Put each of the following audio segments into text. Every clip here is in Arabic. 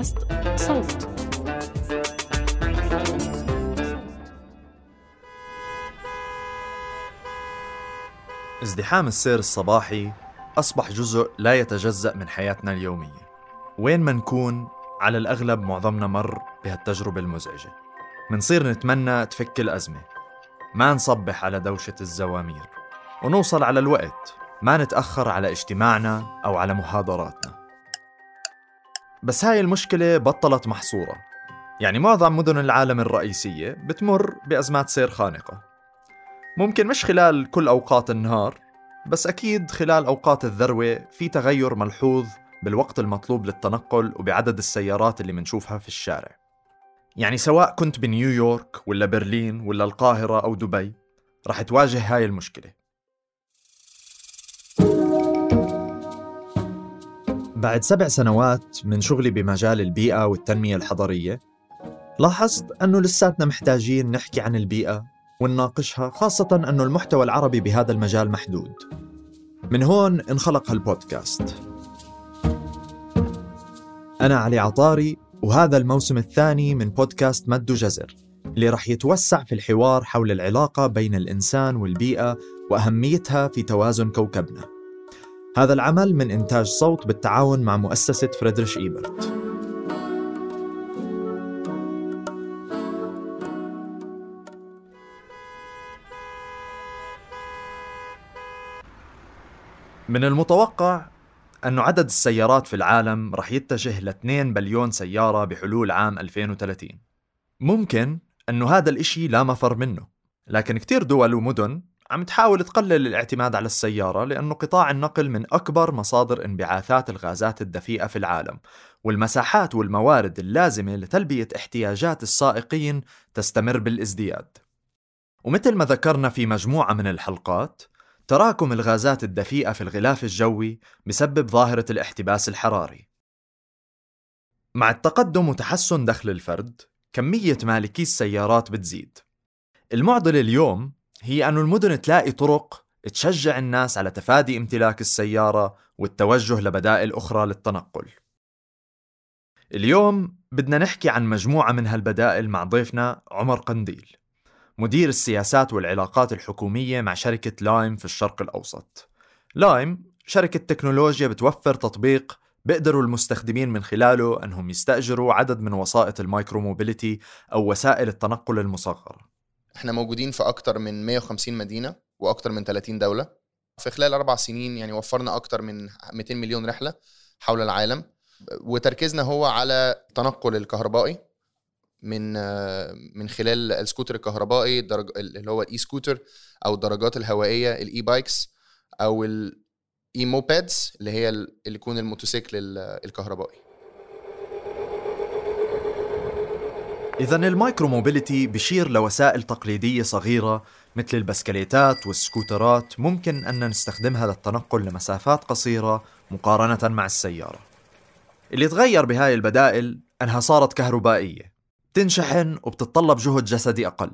بودكاست صوت. ازدحام السير الصباحي أصبح جزء لا يتجزأ من حياتنا اليومية. وين ما نكون على الأغلب معظمنا مر بهالتجربة المزعجة. منصير نتمنى تفك الأزمة. ما نصبح على دوشة الزوامير. ونوصل على الوقت. ما نتأخر على اجتماعنا أو على محاضراتنا بس هاي المشكلة بطلت محصورة. يعني معظم مدن العالم الرئيسية بتمر بأزمات سير خانقة. ممكن مش خلال كل أوقات النهار بس أكيد خلال أوقات الذروة في تغير ملحوظ بالوقت المطلوب للتنقل وبعدد السيارات اللي منشوفها في الشارع. يعني سواء كنت بنيويورك ولا برلين ولا القاهرة أو دبي رح تواجه هاي المشكلة. بعد سبع سنوات من شغلي بمجال البيئة والتنمية الحضرية لاحظت أنه لساتنا محتاجين نحكي عن البيئة ونناقشها خاصة أنه المحتوى العربي بهذا المجال محدود. من هون انخلق هالبودكاست. أنا علي عطاري وهذا الموسم الثاني من بودكاست مد جزر اللي رح يتوسع في الحوار حول العلاقة بين الإنسان والبيئة وأهميتها في توازن كوكبنا. هذا العمل من إنتاج صوت بالتعاون مع مؤسسة فريدريش إيبرت. من المتوقع أن عدد السيارات في العالم رح يتجه ل 2 بليون سيارة بحلول عام 2030 ممكن أنه هذا الإشي لا مفر منه لكن كتير دول ومدن عم تحاول تقلل الاعتماد على السيارة لأنه قطاع النقل من أكبر مصادر انبعاثات الغازات الدفيئة في العالم والمساحات والموارد اللازمة لتلبية احتياجات السائقين تستمر بالازدياد ومثل ما ذكرنا في مجموعة من الحلقات تراكم الغازات الدفيئة في الغلاف الجوي بسبب ظاهرة الاحتباس الحراري. مع التقدم وتحسن دخل الفرد، كمية مالكي السيارات بتزيد. المعضلة اليوم هي أن المدن تلاقي طرق تشجع الناس على تفادي امتلاك السيارة والتوجه لبدائل أخرى للتنقل. اليوم بدنا نحكي عن مجموعة من هالبدائل مع ضيفنا عمر قنديل. مدير السياسات والعلاقات الحكومية مع شركة Lime في الشرق الأوسط Lime شركة تكنولوجيا بتوفر تطبيق بيقدروا المستخدمين من خلاله أنهم يستأجروا عدد من وسائط ال micro mobility أو وسائل التنقل المصغرة إحنا موجودين في أكتر من 150 مدينة وأكتر من 30 دولة. في خلال أربع سنين يعني وفرنا أكتر من 200 مليون رحلة حول العالم. وتركيزنا هو على التنقل الكهربائي من من خلال السكوتر الكهربائي اللي هو ال e-scooter أو الدراجات الهوائية ال e-bikes أو ال e-mopeds اللي هي اللي يكون الموتوسيكل الكهربائي. إذا ال micro mobility بشير لوسائل تقليدية صغيرة مثل البسكليتات والسكوترات ممكن أن نستخدمها للتنقل لمسافات قصيرة مقارنة مع السيارة. اللي تغير بهاي البدائل أنها صارت كهربائية تنشحن وبتتطلب جهد جسدي أقل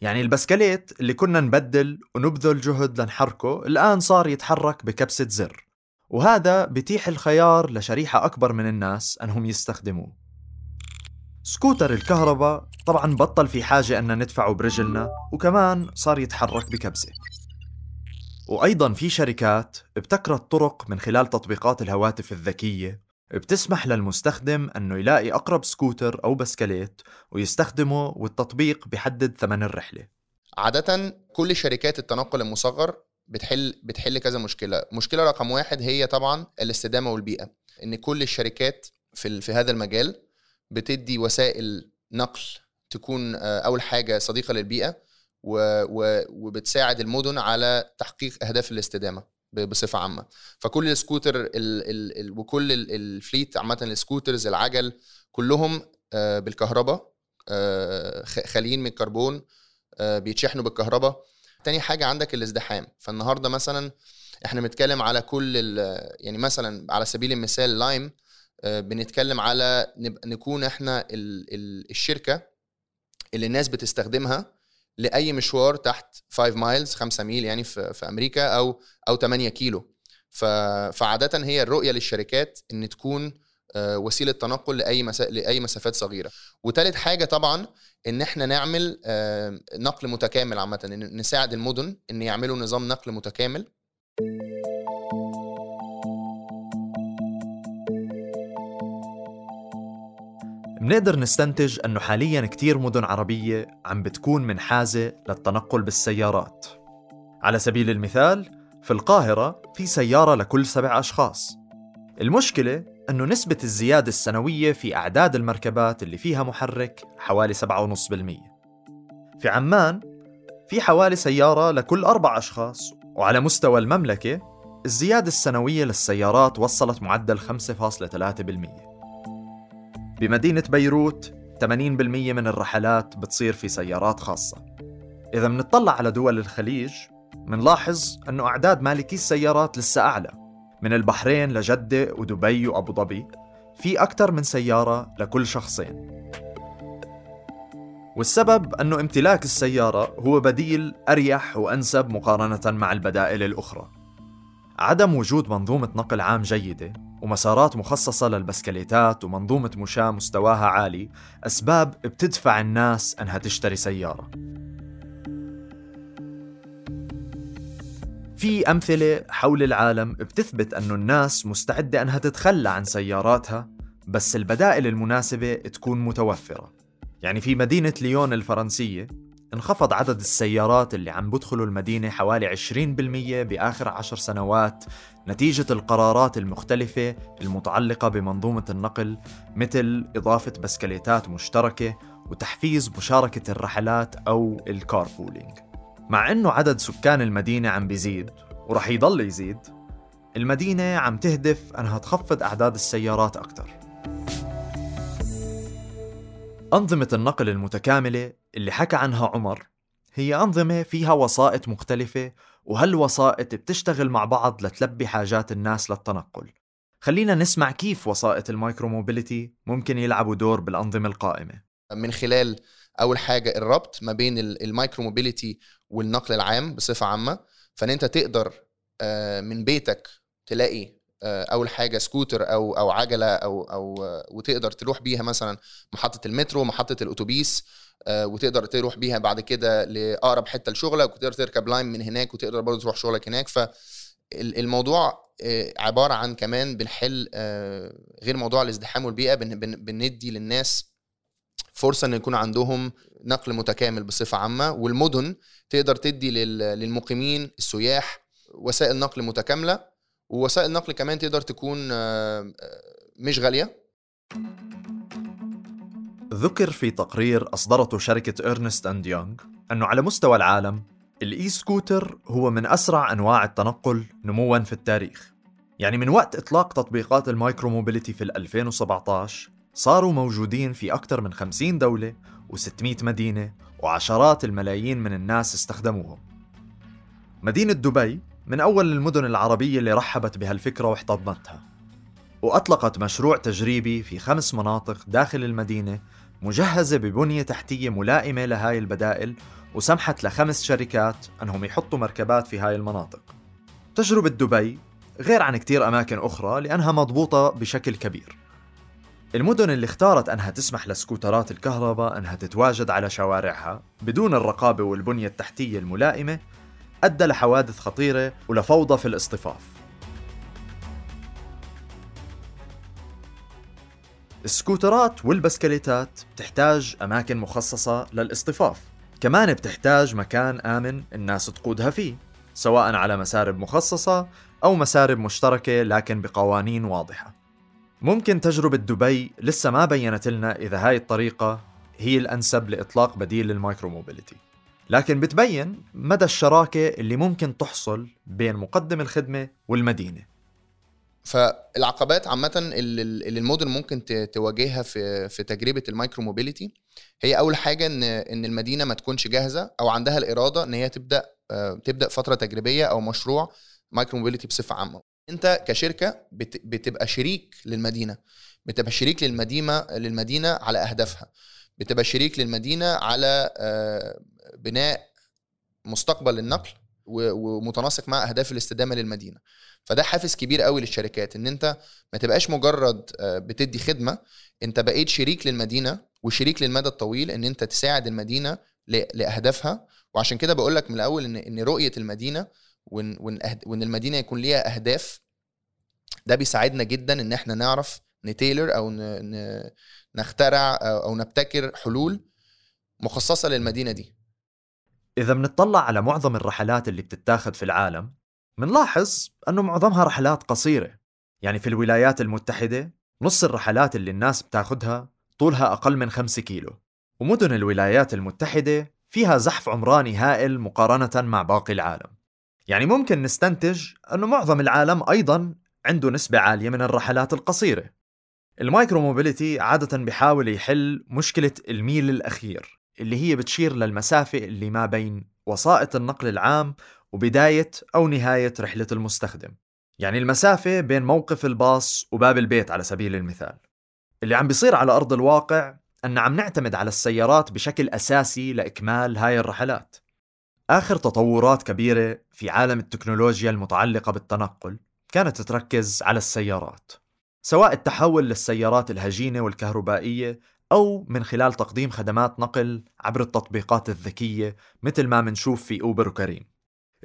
يعني البسكليت اللي كنا نبدل ونبذل جهد لنحركه الآن صار يتحرك بكبسة زر وهذا بتيح الخيار لشريحة أكبر من الناس أنهم يستخدموه سكوتر الكهرباء طبعا بطل في حاجة أن ندفعه برجلنا وكمان صار يتحرك بكبسة. وأيضا في شركات ابتكرت طرق من خلال تطبيقات الهواتف الذكية بتسمح للمستخدم أنه يلاقي أقرب سكوتر أو بسكليت ويستخدمه والتطبيق بيحدد ثمن الرحلة. عادة كل شركات التنقل المصغر بتحل بتحل كذا مشكلة. مشكلة رقم واحد هي طبعا الاستدامة والبيئة إن كل الشركات في, في هذا المجال بتدي وسائل نقل تكون آه، أول حاجة صديقة للبيئة وبتساعد المدن على تحقيق أهداف الاستدامة بصفة عامة. فكل السكوتر ال ال ال وكل ال fleet عامة ال scooters العجل كلهم آه، بالكهرباء آه، خاليين من الكربون بيتشحنوا بالكهرباء. تاني حاجة عندك الازدحام. فالنهاردة مثلا إحنا بنتكلم على كل يعني مثلا على سبيل المثال Lime بنتكلم على نكون إحنا الشركة اللي الناس بتستخدمها لأي مشوار تحت 5 miles 5 ميل يعني في, في أمريكا أو أو 8 كيلو. فعادة هي الرؤية للشركات إن تكون آه، وسيلة تنقل لأي مسا... لأي مسافات صغيرة. وثالث حاجة طبعا إن إحنا نعمل آه، نقل متكامل عامة نساعد المدن إن يعملوا نظام نقل متكامل. منقدر نستنتج أنه حاليا كتير مدن عربية عم بتكون منحازة للتنقل بالسيارات. على سبيل المثال في القاهرة في سيارة لكل سبع أشخاص. المشكلة أنه نسبة الزيادة السنوية في أعداد المركبات اللي فيها محرك حوالي 7.5% في عمان في حوالي سيارة لكل أربع أشخاص وعلى مستوى المملكة الزيادة السنوية للسيارات وصلت معدل 5.3% بمدينة بيروت 80% من الرحلات بتصير في سيارات خاصة. إذا منطلع على دول الخليج منلاحظ أنه أعداد مالكي السيارات لسه أعلى. من البحرين لجدة ودبي وأبو ظبي في أكثر من سيارة لكل شخصين. والسبب أنه امتلاك السيارة هو بديل أريح وأنسب مقارنة مع البدائل الأخرى. عدم وجود منظومة نقل عام جيدة ومسارات مخصصة للبسكليتات ومنظومة مشاة مستواها عالي أسباب بتدفع الناس أنها تشتري سيارة. في أمثلة حول العالم بتثبت أنه الناس مستعدة أنها تتخلى عن سياراتها بس البدائل المناسبة تكون متوفرة. يعني في مدينة ليون الفرنسية انخفض عدد السيارات اللي عم بدخلوا المدينة حوالي 20% بآخر عشر سنوات نتيجة القرارات المختلفة المتعلقة بمنظومة النقل مثل إضافة بسكليتات مشتركة وتحفيز مشاركة الرحلات أو ال carpooling. مع أنه عدد سكان المدينة عم بيزيد ورح يضل يزيد المدينة عم تهدف أنها تخفض أعداد السيارات أكثر أنظمة النقل المتكاملة اللي حكى عنها عمر هي أنظمة فيها وسائط مختلفة وهالوسائط بتشتغل مع بعض لتلبي حاجات الناس للتنقل. خلينا نسمع كيف وسائط ال micro mobility ممكن يلعبوا دور بالأنظمة القائمة. من خلال أول حاجة الربط ما بين ال micro mobility والنقل العام بصفة عامة. فإن أنت تقدر آه، من بيتك تلاقي آه، أول حاجة سكوتر أو أو عجلة أو أو وتقدر تروح بيها مثلا محطة المترو محطة الأتوبيس آه، وتقدر تروح بيها بعد كده لأقرب حتة لشغلك وتقدر تركب Lime من هناك وتقدر برضه تروح شغلك هناك. فالموضوع آه، عبارة عن كمان بنحل غير موضوع الازدحام والبيئة بندي للناس فرصة إن يكون عندهم نقل متكامل بصفة عامة. والمدن تقدر تدي للمقيمين السياح وسائل نقل متكاملة ووسائل النقل كمان تقدر تكون آه، آه، مش غالية. ذكر في تقرير أصدرته شركة Ernst & Young أنه على مستوى العالم ال e-scooter هو من أسرع أنواع التنقل نمواً في التاريخ. يعني من وقت إطلاق تطبيقات ال micro mobility في 2017 صاروا موجودين في أكثر من 50 دولة و600 مدينة وعشرات الملايين من الناس استخدموهم. مدينة دبي من أول المدن العربية اللي رحبت بهالفكرة واحتضنتها. وأطلقت مشروع تجريبي في خمس مناطق داخل المدينة مجهزة ببنية تحتية ملائمة لهاي البدائل وسمحت لخمس شركات أنهم يحطوا مركبات في هاي المناطق. تجربة دبي غير عن كتير أماكن أخرى لأنها مضبوطة بشكل كبير. المدن اللي اختارت أنها تسمح لسكوترات الكهرباء أنها تتواجد على شوارعها بدون الرقابة والبنية التحتية الملائمة أدى لحوادث خطيرة ولفوضى في الاصطفاف. السكوترات والبسكليتات بتحتاج أماكن مخصصة للاصطفاف. كمان بتحتاج مكان آمن الناس تقودها فيه سواء على مسارب مخصصة أو مسارب مشتركة لكن بقوانين واضحة. ممكن تجربة دبي لسه ما بينت لنا إذا هاي الطريقة هي الأنسب لإطلاق بديل لل micro mobility لكن بتبين مدى الشراكة اللي ممكن تحصل بين مقدم الخدمة والمدينة. فالعقبات عامة اللي الموديل ممكن تواجهها في في تجربة ال micro mobility هي أول حاجة إن إن المدينة ما تكونش جاهزة أو عندها الإرادة إن هي تبدأ آه، تبدأ فترة تجريبية أو مشروع micro mobility بصفة عامة. أنت كشركة بتبقى شريك للمدينة بتبقى شريك للمدينة للمدينة على أهدافها بتبقى شريك للمدينة على آه، بناء مستقبل للنقل ومتناسق مع أهداف الاستدامة للمدينة. فده حافز كبير قوي للشركات إن أنت ما تبقاش مجرد آه، بتدي خدمة أنت بقيت شريك للمدينة وشريك للمدى الطويل إن أنت تساعد المدينة لأهدافها. وعشان كده بقول لك من الأول ان إن رؤية المدينة وان وإن المدينة يكون ليها أهداف ده بيساعدنا جدا إن إحنا نعرف نتيلر أو نخترع أو نبتكر حلول مخصصة للمدينة دي. إذا بنطلع على معظم الرحلات اللي بتتاخد في العالم منلاحظ إنه معظمها رحلات قصيرة. يعني في الولايات المتحدة نص الرحلات اللي الناس بتاخدها طولها أقل من 5 كيلو. ومدن الولايات المتحدة فيها زحف عمراني هائل مقارنة مع باقي العالم. يعني ممكن نستنتج إنه معظم العالم أيضا عنده نسبة عالية من الرحلات القصيرة. ال micro mobility عادة بيحاول يحل مشكلة الميل الأخير. اللي هي بتشير للمسافة اللي ما بين وسائط النقل العام وبداية أو نهاية رحلة المستخدم. يعني المسافة بين موقف الباص وباب البيت على سبيل المثال. اللي عم بيصير على أرض الواقع أن عم نعتمد على السيارات بشكل أساسي لإكمال هاي الرحلات. آخر تطورات كبيرة في عالم التكنولوجيا المتعلقة بالتنقل كانت تركز على السيارات سواء التحول للسيارات الهجينة والكهربائية أو من خلال تقديم خدمات نقل عبر التطبيقات الذكية مثل ما منشوف في أوبر وكريم.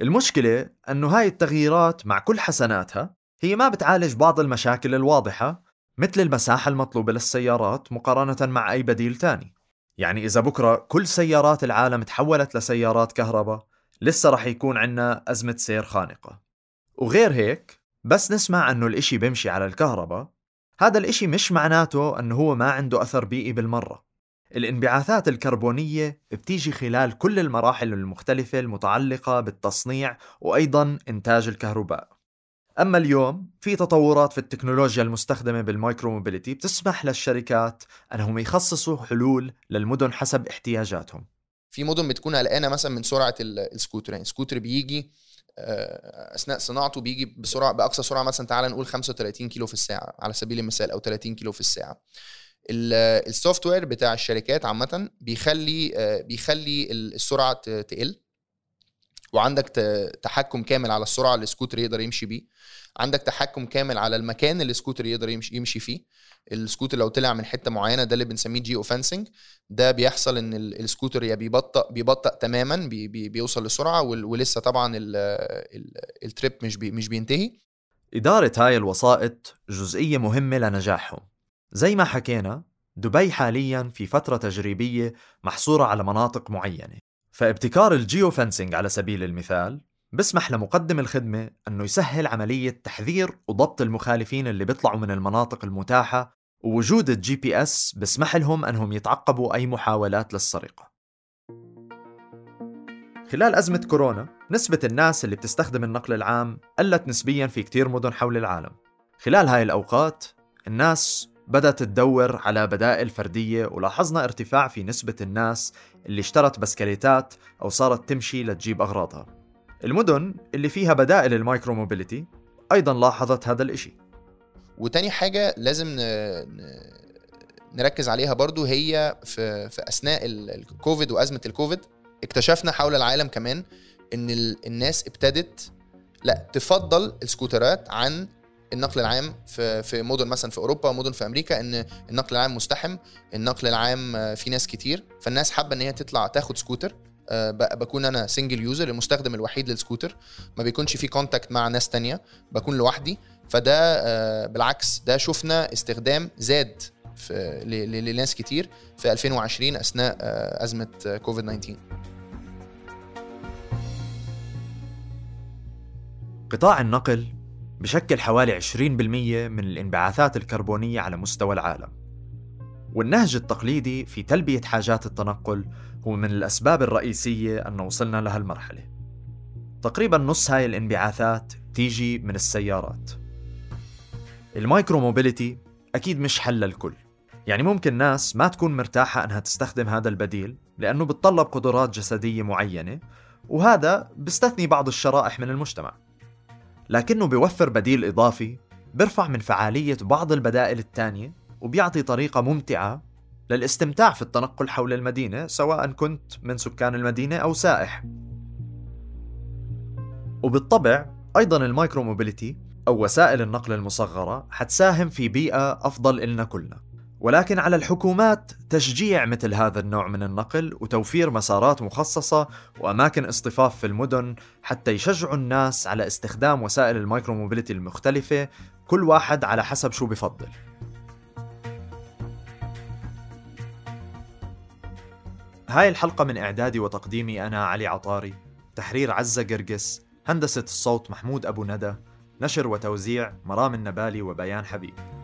المشكلة أنه هاي التغييرات مع كل حسناتها هي ما بتعالج بعض المشاكل الواضحة مثل المساحة المطلوبة للسيارات مقارنة مع أي بديل تاني. يعني إذا بكرة كل سيارات العالم تحولت لسيارات كهرباء لسه رح يكون عنا أزمة سير خانقة. وغير هيك بس نسمع أنه الإشي بيمشي على الكهرباء هذا الإشي مش معناته أنه هو ما عنده أثر بيئي بالمرة. الانبعاثات الكربونية بتيجي خلال كل المراحل المختلفة المتعلقة بالتصنيع وأيضا إنتاج الكهرباء. أما اليوم في تطورات في التكنولوجيا المستخدمة بال micro mobility بتسمح للشركات أنهم يخصصوا حلول للمدن حسب احتياجاتهم. في مدن بتكون قلقانة مثلا من سرعة السكوتر يعني السكوتر بيجي أثناء صناعته بيجي بسرعة بأقصى سرعة مثلا تعال نقول 35 كيلو في الساعة على سبيل المثال أو 30 كيلو في الساعة. ال software بتاع الشركات عامة بيخلي آه، بيخلي السرعة تقل. وعندك تحكم كامل على السرعة اللي السكوتر يقدر يمشي بيه. عندك تحكم كامل على المكان اللي السكوتر يقدر يمشي, يمشي فيه. السكوتر لو طلع من حتة معينة ده اللي بنسميه geofencing ده بيحصل إن السكوتر يا بيبطأ بيبطأ تماما بي بي بيوصل لسرعة ولسه طبعا ال trip مش بي مش بينتهي. إدارة هاي الوسائط جزئية مهمة لنجاحهم. زي ما حكينا دبي حاليا في فترة تجريبية محصورة على مناطق معينة. فابتكار ال geofencing على سبيل المثال بسمح لمقدم الخدمة أنه يسهل عملية تحذير وضبط المخالفين اللي بيطلعوا من المناطق المتاحة ووجود ال GPS بسمح لهم أنهم يتعقبوا أي محاولات للسرقة. خلال أزمة كورونا نسبة الناس اللي بتستخدم النقل العام قلت نسبيا في كتير مدن حول العالم. خلال هاي الأوقات الناس بدأت تدور على بدائل فردية ولاحظنا ارتفاع في نسبة الناس اللي اشترت بسكليتات أو صارت تمشي لتجيب أغراضها. المدن اللي فيها بدائل ال micro mobility أيضا لاحظت هذا الإشي. وتاني حاجة لازم نركز عليها برضو هي في, في أثناء الكوفيد وأزمة الكوفيد اكتشفنا حول العالم كمان إن الناس ابتدت لا تفضل السكوترات عن النقل العام في في مدن مثلا في أوروبا ومدن في أمريكا إن النقل العام مزدحم النقل العام في ناس كتير. فالناس حابة إن هي تطلع تاخد سكوتر. آه، بكون أنا single user المستخدم الوحيد للسكوتر. ما بيكونش في contact مع ناس تانية. بكون لوحدي. فده آه، بالعكس ده شفنا استخدام زاد في لناس كتير في 2020 أثناء آه، أزمة كوفيد 19 قطاع النقل بشكل حوالي 20% من الانبعاثات الكربونية على مستوى العالم. والنهج التقليدي في تلبية حاجات التنقل هو من الأسباب الرئيسية أن وصلنا لهالمرحلة تقريبا نص هاي الانبعاثات تيجي من السيارات. ال micro mobility أكيد مش حل للكل يعني ممكن ناس ما تكون مرتاحة أنها تستخدم هذا البديل لأنه بتطلب قدرات جسدية معينة وهذا بيستثني بعض الشرائح من المجتمع. لكنه بيوفر بديل إضافي بيرفع من فعالية بعض البدائل الثانية وبيعطي طريقة ممتعة للاستمتاع في التنقل حول المدينة سواء كنت من سكان المدينة أو سائح. وبالطبع أيضا ال micro mobility أو وسائل النقل المصغرة حتساهم في بيئة أفضل إلنا كلنا. ولكن على الحكومات تشجيع مثل هذا النوع من النقل وتوفير مسارات مخصصة وأماكن اصطفاف في المدن حتى يشجعوا الناس على استخدام وسائل ال micro mobility المختلفة. كل واحد على حسب شو بفضل. هاي الحلقة من إعدادي وتقديمي أنا علي عطاري تحرير عزة قرقس هندسة الصوت محمود أبو ندى نشر وتوزيع مرام النبالي وبيان حبيب.